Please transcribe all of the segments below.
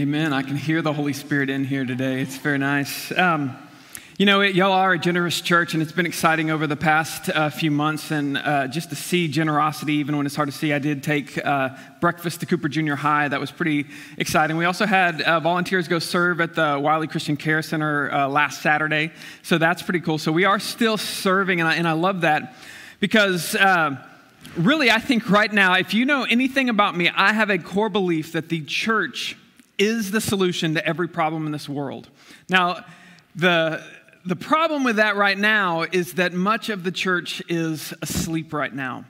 Amen. I can hear the Holy Spirit in here today. It's very nice. Um, you know, it, y'all are a generous church, and it's been exciting over the past uh, few months. And uh, just to see generosity, even when it's hard to see, I did take uh, breakfast to Cooper Junior High. That was pretty exciting. We also had uh, volunteers go serve at the Wylie Christian Care Center uh, last Saturday. So that's pretty cool. So we are still serving, and I, and I love that because uh, really, I think right now, if you know anything about me, I have a core belief that the church is the solution to every problem in this world. Now, the, the problem with that right now is that much of the church is asleep right now.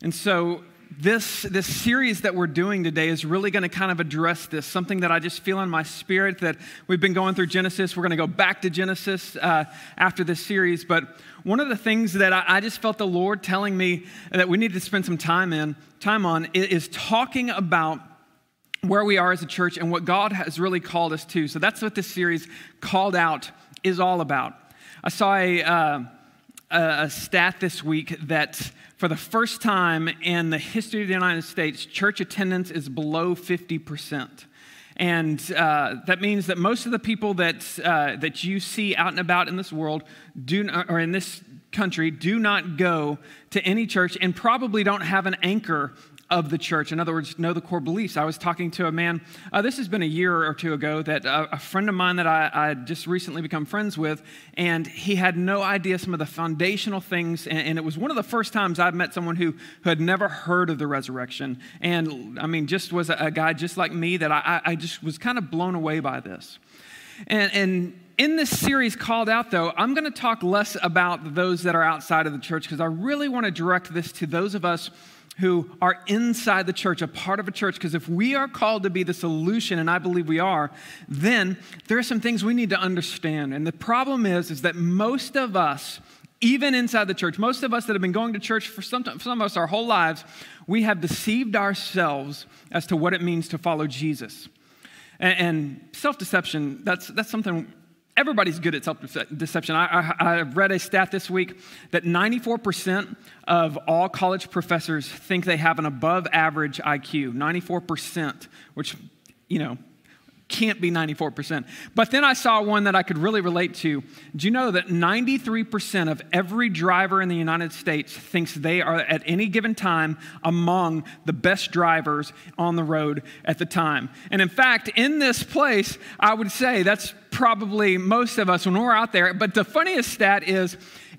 And so, this, this series that we're doing today is really going to kind of address this, something that I just feel in my spirit that we've been going through Genesis. We're going to go back to Genesis uh, after this series. But one of the things that I, I, just felt the Lord telling me that we need to spend some time in, time on, is talking about where we are as a church and what God has really called us to. So that's what this series, Called Out, is all about. I saw a, uh, a stat this week that for the first time in the history of the United States, church attendance is below 50%. And uh, that means that most of the people that, uh, that you see out and about in this world do, or in this country do not go to any church and probably don't have an anchor of the church. In other words, know the core beliefs. I was talking to a man, uh, this has been a year or two ago, that uh, a friend of mine that I, I just recently become friends with, and he had no idea some of the foundational things. And, and it was one of the first times I've met someone who, who had never heard of the resurrection. And I mean, just was a, a guy just like me that I, I just was kind of blown away by this. And, and in this series called out, though, I'm going to talk less about those that are outside of the church because I really want to direct this to those of us who are inside the church, a part of a church, because if we are called to be the solution, and I believe we are, then there are some things we need to understand. And the problem is, is that most of us, even inside the church, most of us that have been going to church for some, some of us our whole lives, we have deceived ourselves as to what it means to follow Jesus. And, and self deception, that's, that's something Everybody's good at self deception. I, I, I, read a stat this week that 94% of all college professors think they have an above average IQ. 94%, which, you know, can't be 94%. But then I saw one that I could really relate to. Do you know that 93% of every driver in the United States thinks they are at any given time among the best drivers on the road at the time? And in fact, in this place, I would say that's probably most of us when we're out there. But the funniest stat is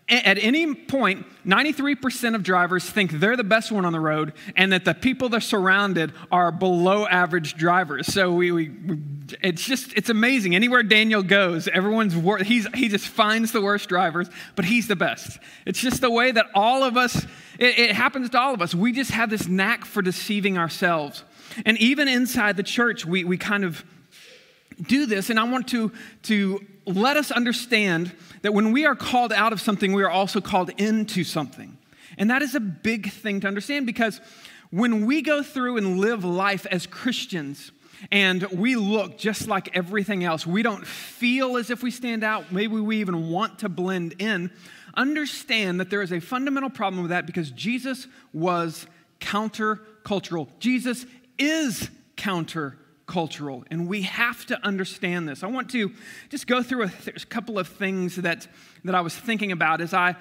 at any point, 93% of drivers think they're the best one on the road and that the people they're surrounded are below average drivers. So we, we, it's just, it's amazing. Anywhere Daniel goes, everyone's, wor- he's, he just finds the worst drivers, but he's the best. It's just the way that all of us, it, it happens to all of us. We just have this knack for deceiving ourselves. And even inside the church, we, we kind of do this. And I want to, to let us understand that when we are called out of something, we are also called into something. And that is a big thing to understand because when we go through and live life as Christians, and we look just like everything else. We don't feel as if we stand out. Maybe we even want to blend in. Understand that there is a fundamental problem with that because Jesus was countercultural. Jesus is counter cultural, and we have to understand this. I want to just go through a, th- a couple of things that, that I was thinking about as I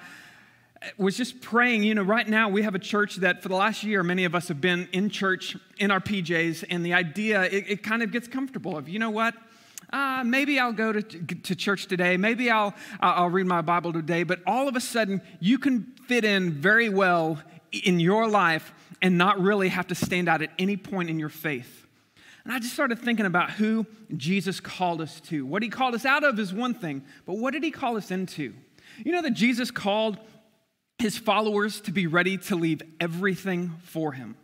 was just praying. You know, right now we have a church that for the last year, many of us have been in church in our PJs, and the idea, it, it kind of gets comfortable of, you know what? Uh, maybe I'll go to, to church today. Maybe I'll, I'll read my Bible today. But all of a sudden, you can fit in very well in your life and not really have to stand out at any point in your faith. And I just started thinking about who Jesus called us to. What he called us out of is one thing, but what did he call us into? You know that Jesus called his followers to be ready to leave everything for him.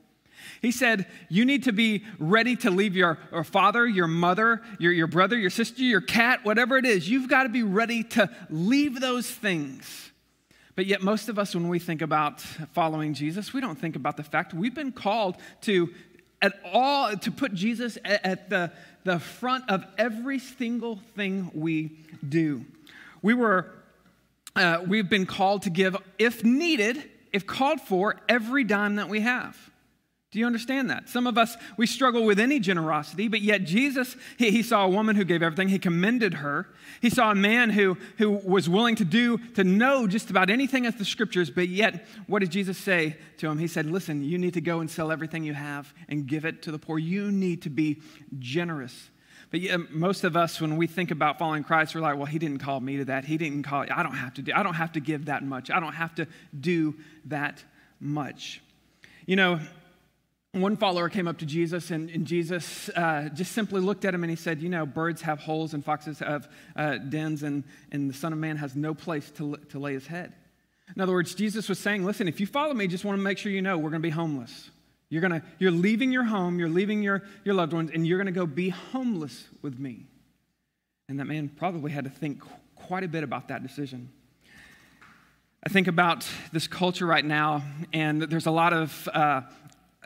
He said, You need to be ready to leave your, your father, your mother, your, your brother, your sister, your cat, whatever it is. You've got to be ready to leave those things. But yet, most of us, when we think about following Jesus, we don't think about the fact we've been called to at all, to put Jesus at the, the front of every single thing we do. We were, uh, we've been called to give, if needed, if called for, every dime that we have. Do you understand that? Some of us, we struggle with any generosity, but yet Jesus, he, he, saw a woman who gave everything. He commended her. He saw a man who, who was willing to do, to know just about anything as the scriptures, but yet, what did Jesus say to him? He said, Listen, you need to go and sell everything you have and give it to the poor. You need to be generous. But yeah, most of us, when we think about following Christ, we're like, well, he didn't call me to that. He didn't call, I don't have to do, I don't have to give that much. I don't have to do that much. You know, one follower came up to Jesus, and, and Jesus uh, just simply looked at him and he said, You know, birds have holes and foxes have uh, dens, and, and the Son of Man has no place to, to lay his head. In other words, Jesus was saying, Listen, if you follow me, just want to make sure you know we're going to be homeless. You're, gonna, you're leaving your home, you're leaving your, your loved ones, and you're going to go be homeless with me. And that man probably had to think quite a bit about that decision. I think about this culture right now, and there's a lot of uh,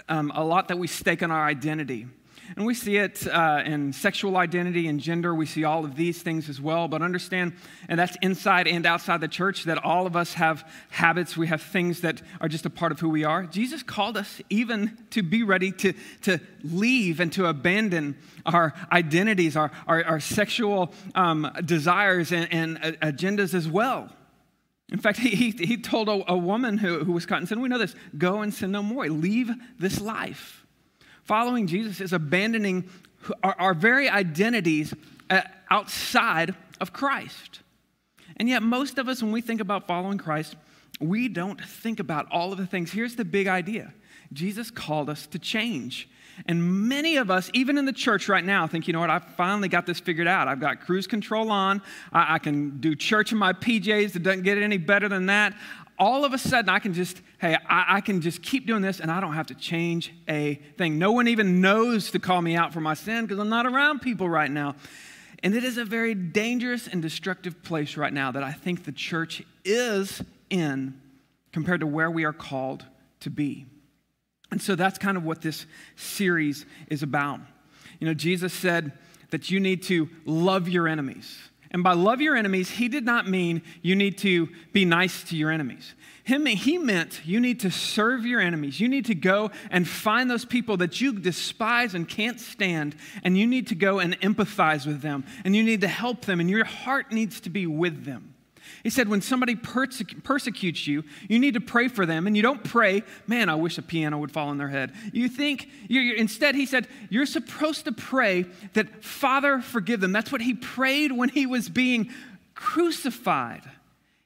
um, a lot that we stake on our identity. And we see it uh, in sexual identity and gender. We see all of these things as well. But understand, and that's inside and outside the church, that all of us have habits. We have things that are just a part of who we are. Jesus called us even to be ready to, to leave and to abandon our identities, our, our, our sexual um, desires and, and agendas as well. In fact, he, he told a, a woman who, who was caught and said, We know this go and sin no more. Leave this life. Following Jesus is abandoning our, our very identities uh, outside of Christ. And yet, most of us, when we think about following Christ, we don't think about all of the things. Here's the big idea Jesus called us to change. And many of us, even in the church right now, think, you know what, I finally got this figured out. I've got cruise control on. I, I can do church in my PJs. It doesn't get any better than that. All of a sudden, I can just, hey, I, I can just keep doing this and I don't have to change a thing. No one even knows to call me out for my sin because I'm not around people right now. And it is a very dangerous and destructive place right now that I think the church is in compared to where we are called to be. And so that's kind of what this series is about. You know, Jesus said that you need to love your enemies. And by love your enemies, he did not mean you need to be nice to your enemies. He meant you need to serve your enemies. You need to go and find those people that you despise and can't stand, and you need to go and empathize with them, and you need to help them, and your heart needs to be with them. He said, when somebody persecutes you, you need to pray for them. And you don't pray, man, I wish a piano would fall on their head. You think, you're, instead, he said, you're supposed to pray that, Father, forgive them. That's what he prayed when he was being crucified.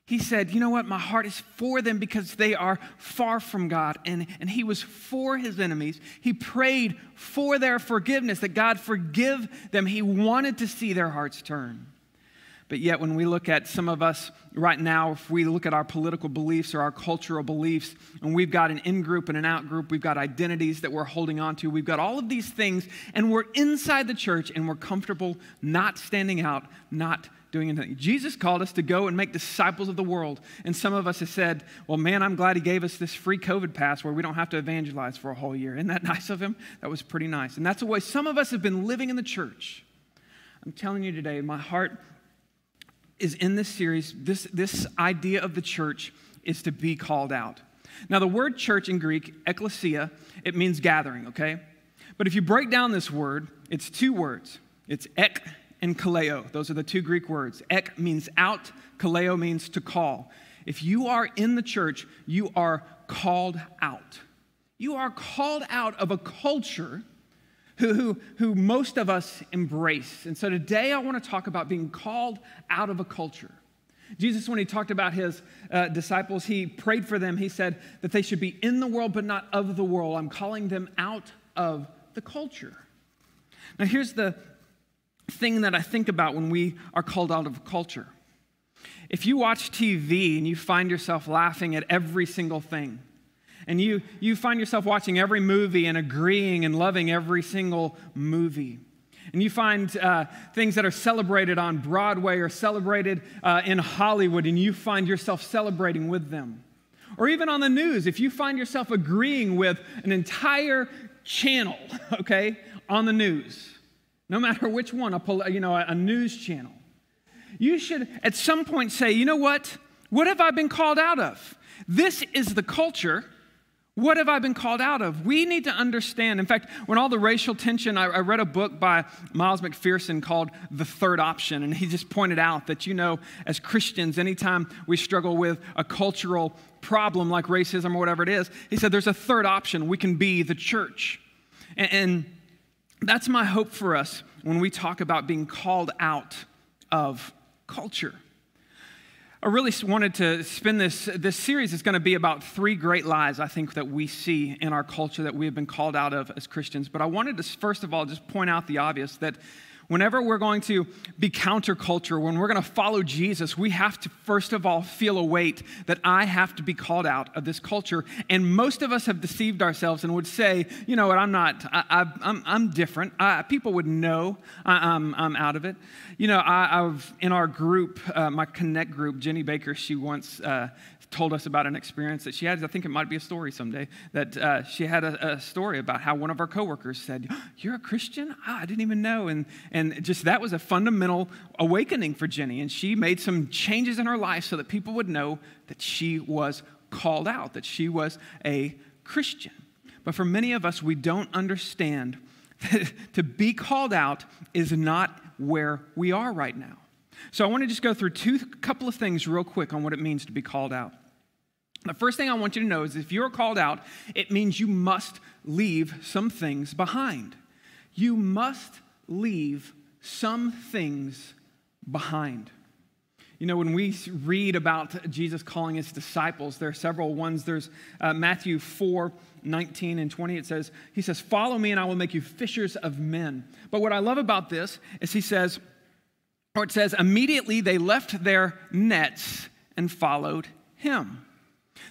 He said, You know what? My heart is for them because they are far from God. And, and he was for his enemies. He prayed for their forgiveness, that God forgive them. He wanted to see their hearts turn. But yet, when we look at some of us right now, if we look at our political beliefs or our cultural beliefs, and we've got an in group and an out group, we've got identities that we're holding on to, we've got all of these things, and we're inside the church and we're comfortable not standing out, not doing anything. Jesus called us to go and make disciples of the world. And some of us have said, well, man, I'm glad he gave us this free COVID pass where we don't have to evangelize for a whole year. Isn't that nice of him? That was pretty nice. And that's the way some of us have been living in the church. I'm telling you today, my heart is in this series, this, this idea of the church is to be called out. Now, the word church in Greek, ecclesia, it means gathering, okay? But if you break down this word, it's two words it's ek and kaleo. Those are the two Greek words. Ek means out, kaleo means to call. If you are in the church, you are called out. You are called out of a culture who, who, who most of us embrace. And so today I want to talk about being called out of a culture. Jesus, when he talked about his uh, disciples, he prayed for them. He said that they should be in the world, but not of the world. I'm calling them out of the culture. Now, here's the thing that I think about when we are called out of a culture. If you watch TV and you find yourself laughing at every single thing, and you, you find yourself watching every movie and agreeing and loving every single movie. And you find uh, things that are celebrated on Broadway or celebrated uh, in Hollywood, and you find yourself celebrating with them. Or even on the news, if you find yourself agreeing with an entire channel, okay, on the news, no matter which one, a, you know, a news channel, you should at some point say, you know what? What have I been called out of? This is the culture What have I been called out of? We need to understand. In fact, when all the racial tension, I, I, read a book by Miles McPherson called The Third Option, and he just pointed out that, you know, as Christians, anytime we struggle with a cultural problem like racism or whatever it is, he said there's a third option. We can be the church. and, and that's my hope for us when we talk about being called out of culture. I really wanted to spend this, this series is going to be about three great lies I think that we see in our culture that we have been called out of as Christians. But I wanted to first of all just point out the obvious that whenever we're going to be counterculture, when we're going to follow Jesus, we have to first of all feel a weight that I have to be called out of this culture. And most of us have deceived ourselves and would say, you know what, I'm not, I, am I'm different. I, people would know I, am I'm, I'm out of it. You know, I, have in our group, uh, my Connect group, Jenny Baker, she once uh, told us about an experience that she had. I think it might be a story someday. That uh, she had a, a, story about how one of our coworkers said, "You're a Christian? Oh, I didn't even know." And and just that was a fundamental awakening for Jenny, and she made some changes in her life so that people would know that she was called out, that she was a Christian. But for many of us, we don't understand that to be called out is not where we are right now. So I want to just go through two couple of things real quick on what it means to be called out. The first thing I want you to know is if you're called out, it means you must leave some things behind. You must leave some things behind. You know, when we read about Jesus calling his disciples, there are several ones. There's uh, Matthew 4 19 and 20. It says, He says, Follow me and I will make you fishers of men. But what I love about this is he says, or it says, immediately they left their nets and followed him.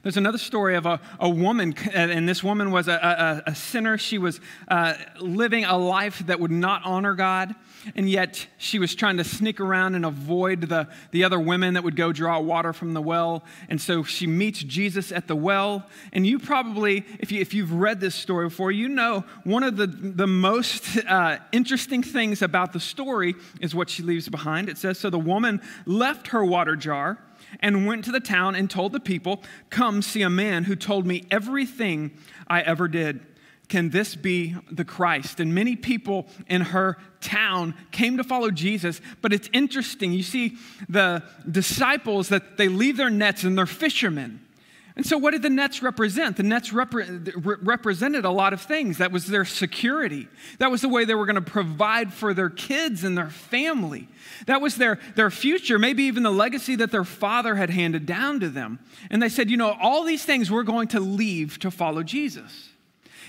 There's another story of a, a woman, and this woman was a, a, a sinner. She was uh, living a life that would not honor God, and yet she was trying to sneak around and avoid the, the other women that would go draw water from the well. And so she meets Jesus at the well. And you probably, if, you, if you've read this story before, you know one of the, the most uh, interesting things about the story is what she leaves behind. It says, So the woman left her water jar and went to the town and told the people, Come see a man who told me everything I ever did. Can this be the Christ? And many people in her town came to follow Jesus. But it's interesting. You see, the disciples that they leave their nets and they're fishermen. And so, what did the nets represent? The nets repre- represented a lot of things. That was their security. That was the way they were going to provide for their kids and their family. That was their, their future, maybe even the legacy that their father had handed down to them. And they said, you know, all these things we're going to leave to follow Jesus.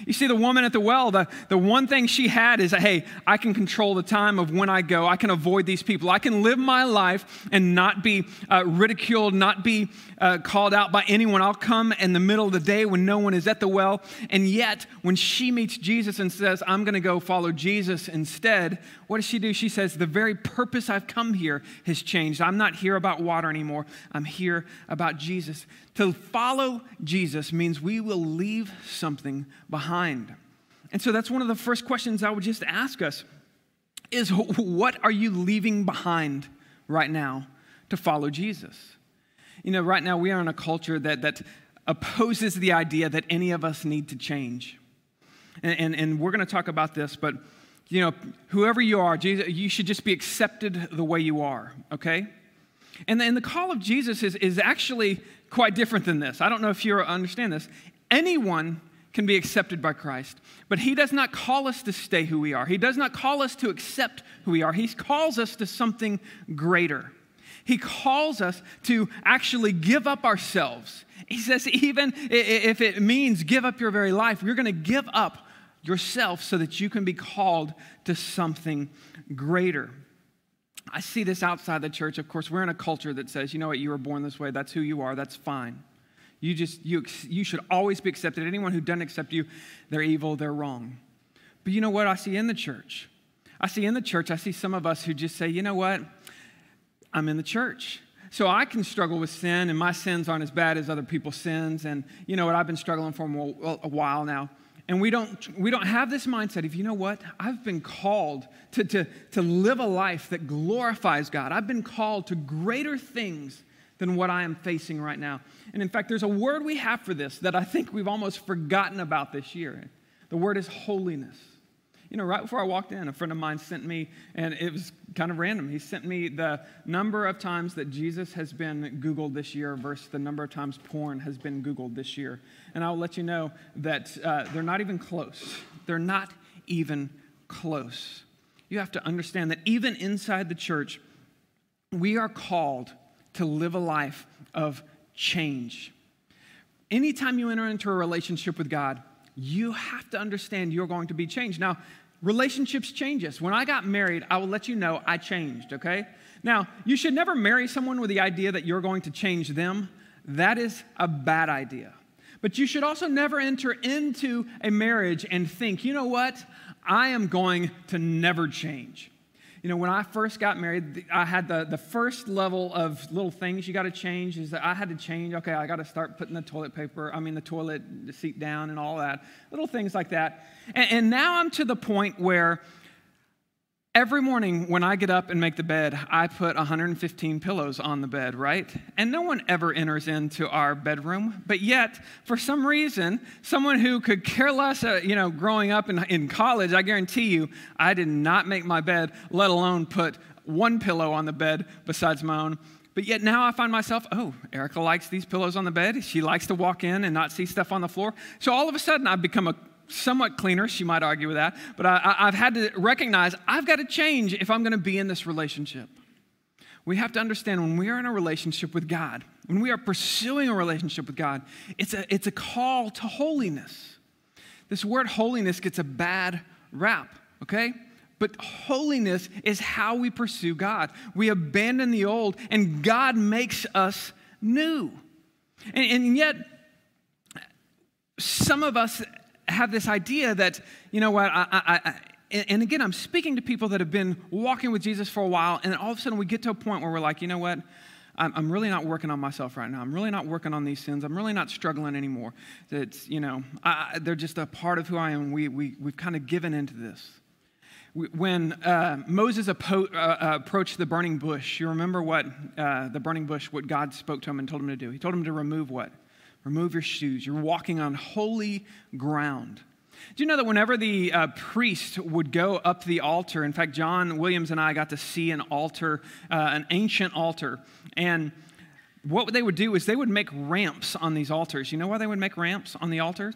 You see, the woman at the well, the, the one thing she had is, hey, I can control the time of when I go. I can avoid these people. I can live my life and not be uh, ridiculed, not be uh, called out by anyone. I'll come in the middle of the day when no one is at the well. And yet, when she meets Jesus and says, I'm going to go follow Jesus instead, what does she do? She says, The very purpose I've come here has changed. I'm not here about water anymore. I'm here about Jesus. To follow Jesus means we will leave something behind. And so that's one of the first questions I would just ask us is what are you leaving behind right now to follow Jesus? You know, right now we are in a culture that, that opposes the idea that any of us need to change. And, and, and we're going to talk about this, but you know, whoever you are, Jesus, you should just be accepted the way you are, okay? And, and the call of Jesus is, is actually quite different than this. I don't know if you understand this. Anyone can be accepted by Christ, but He does not call us to stay who we are. He does not call us to accept who we are. He calls us to something greater. He calls us to actually give up ourselves. He says, even if it means give up your very life, you're going to give up yourself so that you can be called to something greater. I see this outside the church. Of course, we're in a culture that says, you know what, you were born this way, that's who you are, that's fine. You just, you, you should always be accepted. Anyone who doesn't accept you, they're evil, they're wrong. But you know what I see in the church? I see in the church, I see some of us who just say, you know what, I'm in the church. So I can struggle with sin, and my sins aren't as bad as other people's sins. And you know what, I've been struggling for a while now. And we don't, we don't have this mindset of, you know what? I've been called to, to, to live a life that glorifies God. I've been called to greater things than what I am facing right now. And in fact, there's a word we have for this that I think we've almost forgotten about this year. The word is holiness. You know, right before I walked in, a friend of mine sent me, and it was kind of random. He sent me the number of times that Jesus has been Googled this year versus the number of times porn has been Googled this year. And I'll let you know that uh, they're not even close. They're not even close. You have to understand that even inside the church, we are called to live a life of change. Anytime you enter into a relationship with God, you have to understand you're going to be changed. Now, relationships change us. When I got married, I will let you know I changed, okay? Now, you should never marry someone with the idea that you're going to change them. That is a bad idea. But you should also never enter into a marriage and think, you know what? I am going to never change. You know, when I first got married, I had the, the first level of little things you got to change is that I had to change, okay, I got to start putting the toilet paper, I mean, the toilet seat down and all that, little things like that. And, and now I'm to the point where Every morning when I get up and make the bed, I put 115 pillows on the bed, right? And no one ever enters into our bedroom. But yet, for some reason, someone who could care less, uh, you know, growing up in, in college, I guarantee you, I did not make my bed, let alone put one pillow on the bed besides my own. But yet now I find myself, oh, Erica likes these pillows on the bed. She likes to walk in and not see stuff on the floor. So all of a sudden I've become a somewhat cleaner. She might argue with that. But I, have had to recognize I've got to change if I'm going to be in this relationship. We have to understand when we are in a relationship with God, when we are pursuing a relationship with God, it's a, it's a call to holiness. This word holiness gets a bad rap, okay? But holiness is how we pursue God. We abandon the old, and God makes us new. And, and yet, some of us have this idea that, you know what, I, I, I, and again, I'm speaking to people that have been walking with Jesus for a while, and all of a sudden we get to a point where we're like, you know what, I'm, really not working on myself right now. I'm really not working on these sins. I'm really not struggling anymore. It's, you know, I, they're just a part of who I am. We, we, we've kind of given into this. When uh, Moses appo- uh, uh, approached the burning bush, you remember what uh, the burning bush, what God spoke to him and told him to do? He told him to remove what? Remove your shoes. You're walking on holy ground. Do you know that whenever the uh, priest would go up the altar, in fact, John Williams and I got to see an altar, uh, an ancient altar, and what they would do is they would make ramps on these altars. You know why they would make ramps on the altar?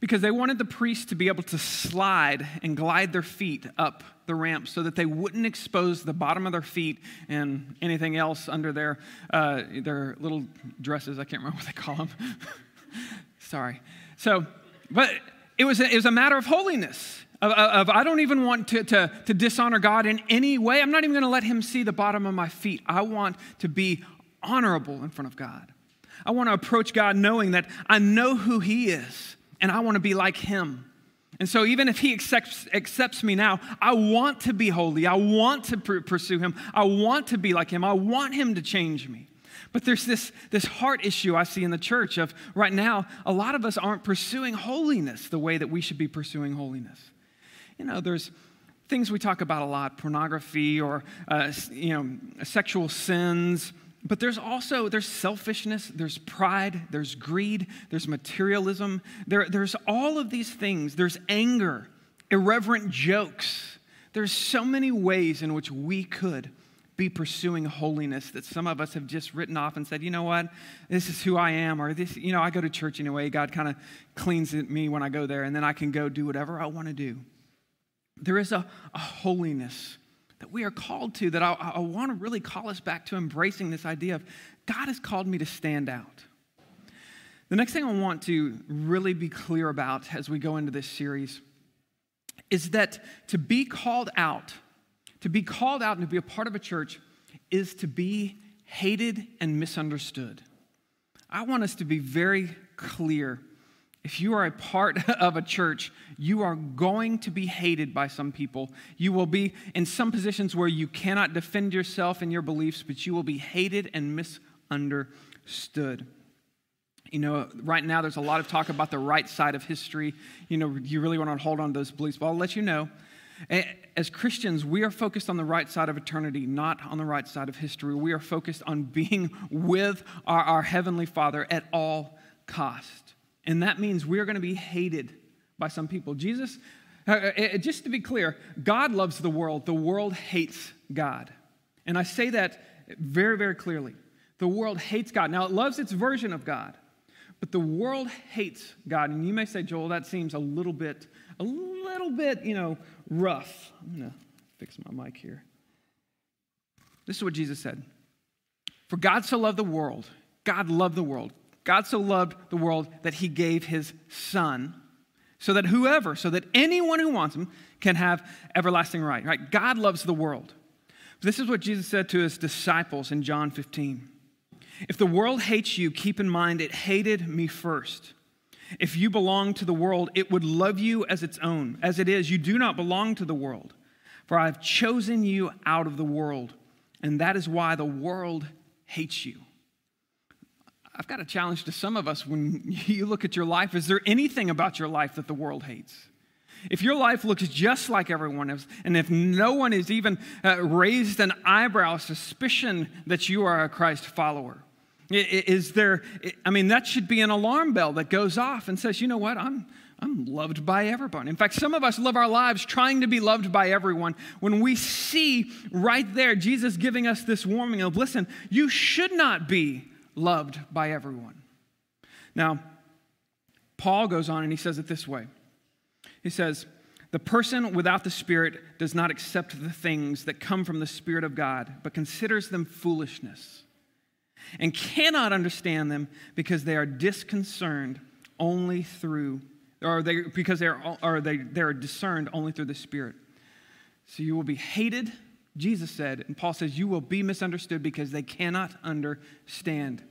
Because they wanted the priests to be able to slide and glide their feet up the ramp so that they wouldn't expose the bottom of their feet and anything else under their, uh, their little dresses. I can't remember what they call them. Sorry. So, but it was, a, it was a matter of holiness. Of, of, I don't even want to, to, to dishonor God in any way. I'm not even going to let him see the bottom of my feet. I want to be honorable in front of God. I want to approach God knowing that I know who he is and I want to be like him. And so, even if he accepts, accepts me now, I want to be holy. I want to pr- pursue him. I want to be like him. I want him to change me. But there's this, this heart issue I see in the church of right now, a lot of us aren't pursuing holiness the way that we should be pursuing holiness. You know, there's things we talk about a lot pornography or, uh, you know, sexual sins but there's also there's selfishness there's pride there's greed there's materialism. There, there's all of these things. There's anger irreverent jokes. There's so many ways in which we could be pursuing holiness that some of us have just written off and said you know what? This is who i am or this you know i go to church anyway. God kind of cleans me when i go there and then i can go do whatever i want to do. There is a, a holiness that we are called to, that I, I want to really call us back to embracing this idea of God has called me to stand out. The next thing I want to really be clear about as we go into this series is that to be called out, to be called out and to be a part of a church is to be hated and misunderstood. I want us to be very clear if you are a part of a church, you are going to be hated by some people. You will be in some positions where you cannot defend yourself and your beliefs, but you will be hated and misunderstood. You know, right now there's a lot of talk about the right side of history. You know, you really want to hold on to those beliefs. But I'll let you know As Christians, we are focused on the right side of eternity, not on the right side of history. We are focused on being with our, our Heavenly Father at all cost. And that means we are going to be hated by some people. Jesus, uh, uh, just to be clear, God loves the world, the world hates God. And I say that very, very clearly. The world hates God. Now, it loves its version of God, but the world hates God. And you may say, Joel, that seems a little bit, a little bit, you know, rough. I'm going to fix my mic here. This is what Jesus said For God so loved the world, God loved the world. God so loved the world that he gave his son so that whoever, so that anyone who wants him can have everlasting right. Right? God loves the world. This is what Jesus said to his disciples in John 15. If the world hates you, keep in mind it hated me first. If you belong to the world, it would love you as its own. As it is, you do not belong to the world, for I have chosen you out of the world, and that is why the world hates you. I've got a challenge to some of us when you look at your life. Is there anything about your life that the world hates? If your life looks just like everyone else, and if no one has even uh, raised an eyebrow suspicion that you are a Christ follower, is there, I mean, that should be an alarm bell that goes off and says, you know what, I'm, I'm loved by everyone. In fact, some of us live our lives trying to be loved by everyone when we see right there Jesus giving us this warning of, listen, you should not be loved by everyone. Now, Paul goes on and he says it this way He says, The person without the Spirit does not accept the things that come from the Spirit of God, but considers them foolishness and cannot understand them because they are disconcerted only through, or they, because they are, or they, they are discerned only through the Spirit. So you will be hated, Jesus said, and Paul says, you will be misunderstood because they cannot understand.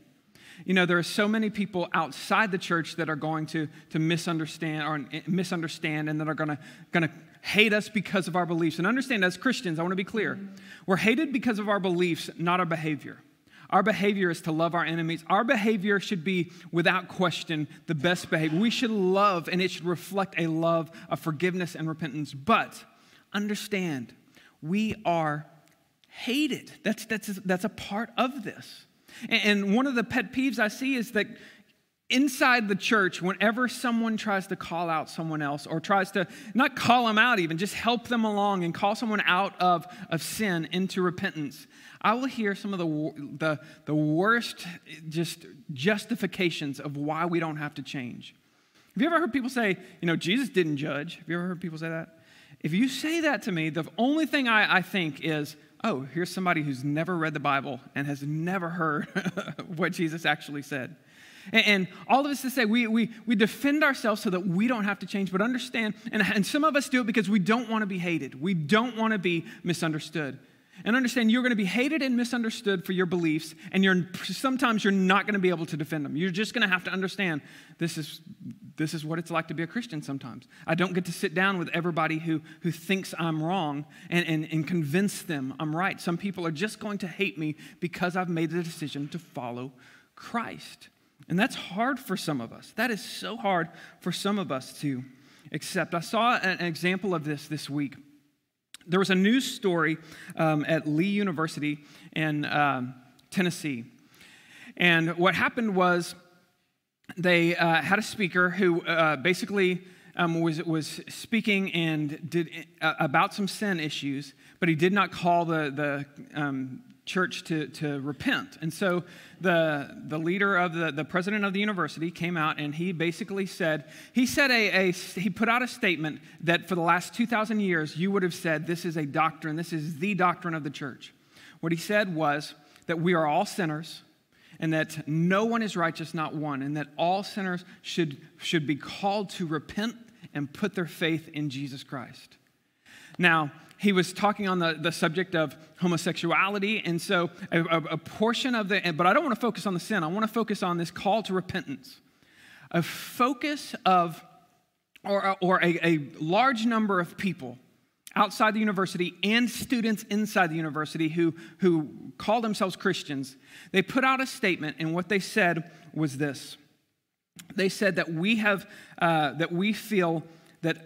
You know, there are so many people outside the church that are going to, to misunderstand or eh, misunderstand and that are going to hate us because of our beliefs. And understand, as Christians, I want to be clear, we're hated because of our beliefs, not our behavior. Our behavior is to love our enemies. Our behavior should be, without question, the best behavior. We should love, and it should reflect a love of forgiveness and repentance. But understand, we are hated. That's, that's, that's a part of this. And one of the pet peeves I see is that inside the church, whenever someone tries to call out someone else or tries to not call them out, even just help them along and call someone out of, of sin into repentance, I will hear some of the, the, the worst just justifications of why we don't have to change. Have you ever heard people say, you know, Jesus didn't judge? Have you ever heard people say that? If you say that to me, the only thing I, I think is, oh, here's somebody who's never read the Bible and has never heard what Jesus actually said. And, all of us to say, we, we, we defend ourselves so that we don't have to change, but understand, and, and some of us do it because we don't want to be hated. We don't want to be misunderstood. And understand you're going to be hated and misunderstood for your beliefs, and you're, sometimes you're not going to be able to defend them. You're just going to have to understand this is, this is what it's like to be a Christian sometimes. I don't get to sit down with everybody who, who thinks I'm wrong and, and, and convince them I'm right. Some people are just going to hate me because I've made the decision to follow Christ. And that's hard for some of us. That is so hard for some of us to accept. I saw an example of this this week. There was a news story um, at Lee University in um, Tennessee. And what happened was they uh, had a speaker who uh, basically um, was, was speaking and did uh, about some sin issues, but he did not call the, the um, church to, to repent. And so the, the leader of the, the president of the university came out and he basically said, he said a, a, he put out a statement that for the last 2,000 years you would have said this is a doctrine, this is the doctrine of the church. What he said was that we are all sinners and that no one is righteous, not one, and that all sinners should, should be called to repent and put their faith in Jesus Christ. Now, he was talking on the, the subject of homosexuality. And so, a, a, a portion of the, but I don't want to focus on the sin, I want to focus on this call to repentance. A focus of, or, or a, a large number of people outside the university and students inside the university who, who call themselves Christians, they put out a statement, and what they said was this. They said that we have, uh, that we feel that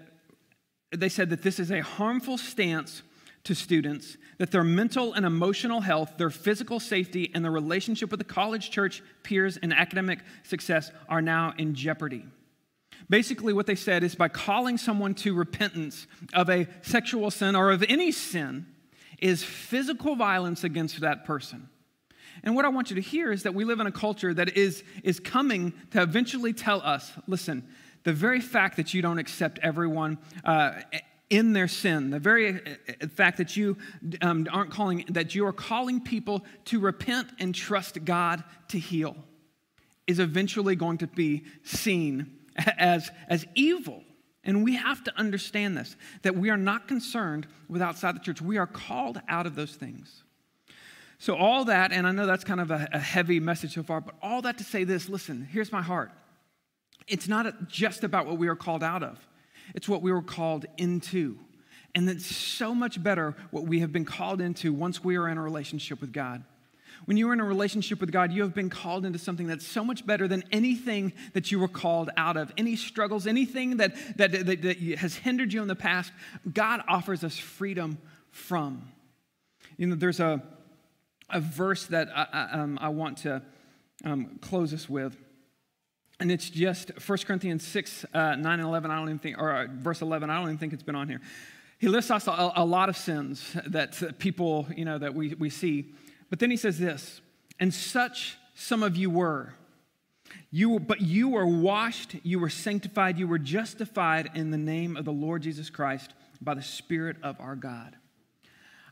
they said that this is a harmful stance to students, that their mental and emotional health, their physical safety, and their relationship with the college, church, peers, and academic success are now in jeopardy. Basically, what they said is by calling someone to repentance of a sexual sin or of any sin is physical violence against that person. And what I want you to hear is that we live in a culture that is, is coming to eventually tell us listen, the very fact that you don't accept everyone uh, in their sin, the very uh, fact that you um, aren't calling, that you are calling people to repent and trust God to heal, is eventually going to be seen as, as evil. And we have to understand this that we are not concerned with outside the church. We are called out of those things. So, all that, and I know that's kind of a, a heavy message so far, but all that to say this listen, here's my heart. It's not just about what we are called out of, it's what we were called into. And it's so much better what we have been called into once we are in a relationship with God. When you are in a relationship with God, you have been called into something that's so much better than anything that you were called out of. Any struggles, anything that, that, that, that has hindered you in the past, God offers us freedom from. You know, there's a, a verse that I, I, um, I want to um, close us with. And it's just 1 Corinthians 6, uh, 9 and 11. I don't even think, or uh, verse 11, I don't even think it's been on here. He lists us a, a lot of sins that people, you know, that we, we see. But then he says this, and such some of you were. You, but you were washed, you were sanctified, you were justified in the name of the Lord Jesus Christ by the Spirit of our God.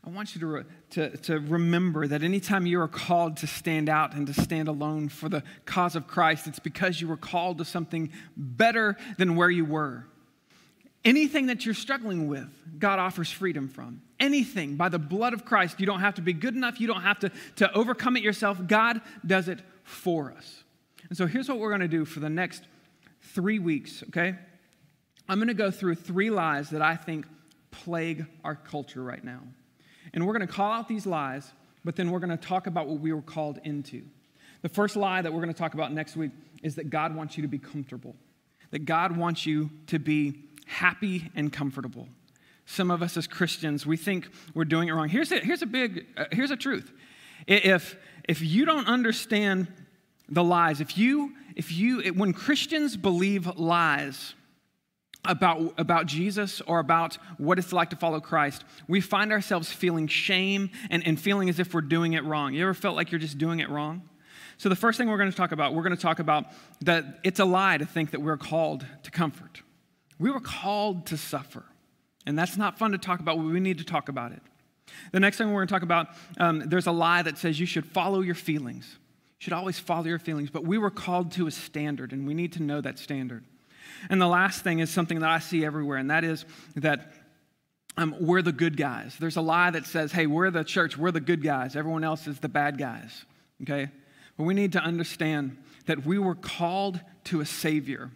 I want you to, re, to, to remember that anytime you are called to stand out and to stand alone for the cause of Christ, it's because you were called to something better than where you were. Anything that you're struggling with, God offers freedom from. Anything by the blood of Christ. You don't have to be good enough. You don't have to, to overcome it yourself. God does it for us. And so here's what we're going to do for the next three weeks, okay? I'm going to go through three lies that I think plague our culture right now. And we're going to call out these lies, but then we're going to talk about what we were called into. The first lie that we're going to talk about next week is that God wants you to be comfortable, that God wants you to be happy and comfortable. Some of us as Christians, we think we're doing it wrong. Here's a, here's a big, uh, here's a truth. If, if you don't understand the lies, if you, if you, it, when Christians believe lies, about, about Jesus or about what it's like to follow Christ, we find ourselves feeling shame and, and feeling as if we're doing it wrong. You ever felt like you're just doing it wrong? So, the first thing we're going to talk about, we're going to talk about that it's a lie to think that we're called to comfort. We were called to suffer. And that's not fun to talk about, but we need to talk about it. The next thing we're going to talk about, um, there's a lie that says you should follow your feelings. You should always follow your feelings, but we were called to a standard, and we need to know that standard. And the last thing is something that I see everywhere, and that is that um, we're the good guys. There's a lie that says, hey, we're the church, we're the good guys, everyone else is the bad guys, okay? But we need to understand that we were called to a Savior,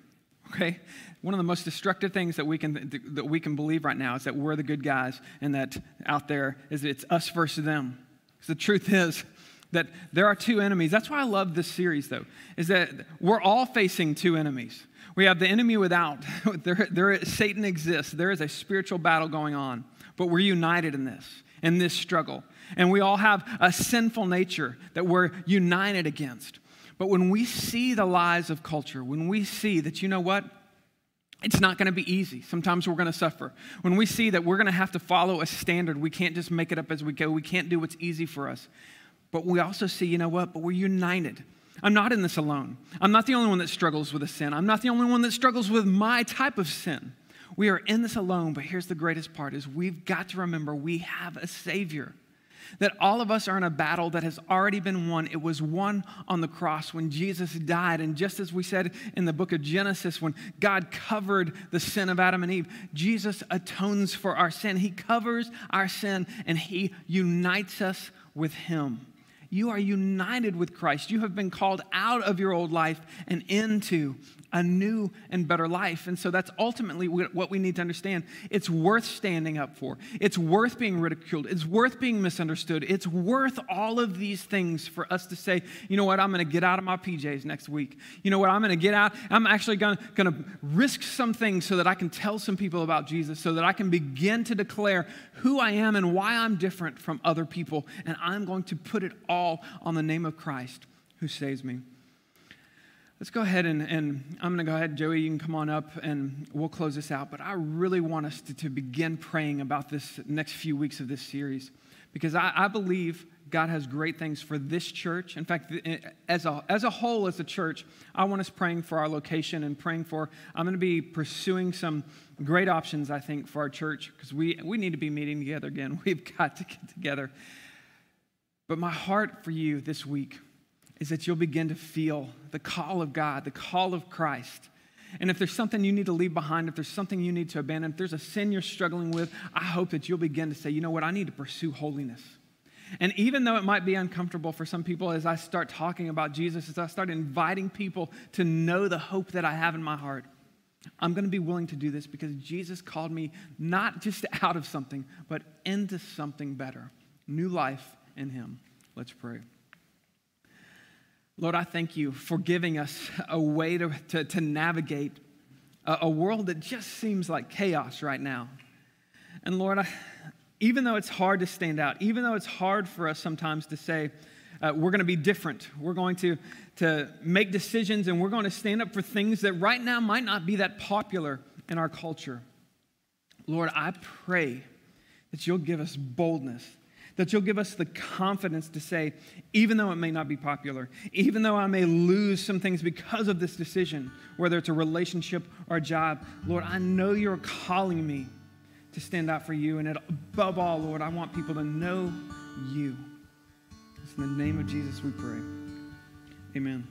okay? One of the most destructive things that we can, that we can believe right now is that we're the good guys, and that out there is it's us versus them. Because the truth is, that there are two enemies. That's why I love this series, though, is that we're all facing two enemies. We have the enemy without. there, Satan exists. There is a spiritual battle going on, but we're united in this, in this struggle. And we all have a sinful nature that we're united against. But when we see the lies of culture, when we see that, you know what? It's not going to be easy. Sometimes we're going to suffer. When we see that we're going to have to follow a standard, we can't just make it up as we go. We can't do what's easy for us. But we also see, you know what? But we're united. I'm not in this alone. I'm not the only one that struggles with a sin. I'm not the only one that struggles with my type of sin. We are in this alone, but here's the greatest part is we've got to remember we have a savior. That all of us are in a battle that has already been won. It was won on the cross when Jesus died. And just as we said in the book of Genesis, when God covered the sin of Adam and Eve, Jesus atones for our sin. He covers our sin and He unites us with Him. You are united with Christ. You have been called out of your old life and into a new and better life. And so that's ultimately what we need to understand. It's worth standing up for, it's worth being ridiculed, it's worth being misunderstood, it's worth all of these things for us to say, you know what, I'm going to get out of my PJs next week. You know what, I'm going to get out, I'm actually going to risk some things so that I can tell some people about Jesus, so that I can begin to declare who I am and why I'm different from other people. And I'm going to put it all on the name of Christ who saves me. Let's go ahead and, and I'm going to go ahead, Joey, you can come on up and we'll close this out. But I really want us to, to begin praying about this next few weeks of this series because I, I believe God has great things for this church. In fact, eh, as a, as a whole, as a church, I want us praying for our location and praying for, I'm going to be pursuing some great options, I think, for our church because we, we need to be meeting together again. We've got to get together. But my heart for you this week is that you'll begin to feel the call of God, the call of Christ. And if there's something you need to leave behind, if there's something you need to abandon, if there's a sin you're struggling with, I hope that you'll begin to say, you know what, I need to pursue holiness. And even though it might be uncomfortable for some people as I start talking about Jesus, as I start inviting people to know the hope that I have in my heart, I'm going to be willing to do this because Jesus called me not just out of something, but into something better. New life in Him. Let's pray. Lord, I thank you for giving us a way to, to, to navigate a, a, world that just seems like chaos right now. And Lord, I, even though it's hard to stand out, even though it's hard for us sometimes to say, uh, we're going to be different, we're going to, to make decisions, and we're going to stand up for things that right now might not be that popular in our culture. Lord, I pray that you'll give us boldness that you'll give us the confidence to say, even though it may not be popular, even though I may lose some things because of this decision, whether it's a relationship or a job, Lord, I know you're calling me to stand out for you. And above all, Lord, I want people to know you. It's in the name of Jesus we pray. Amen.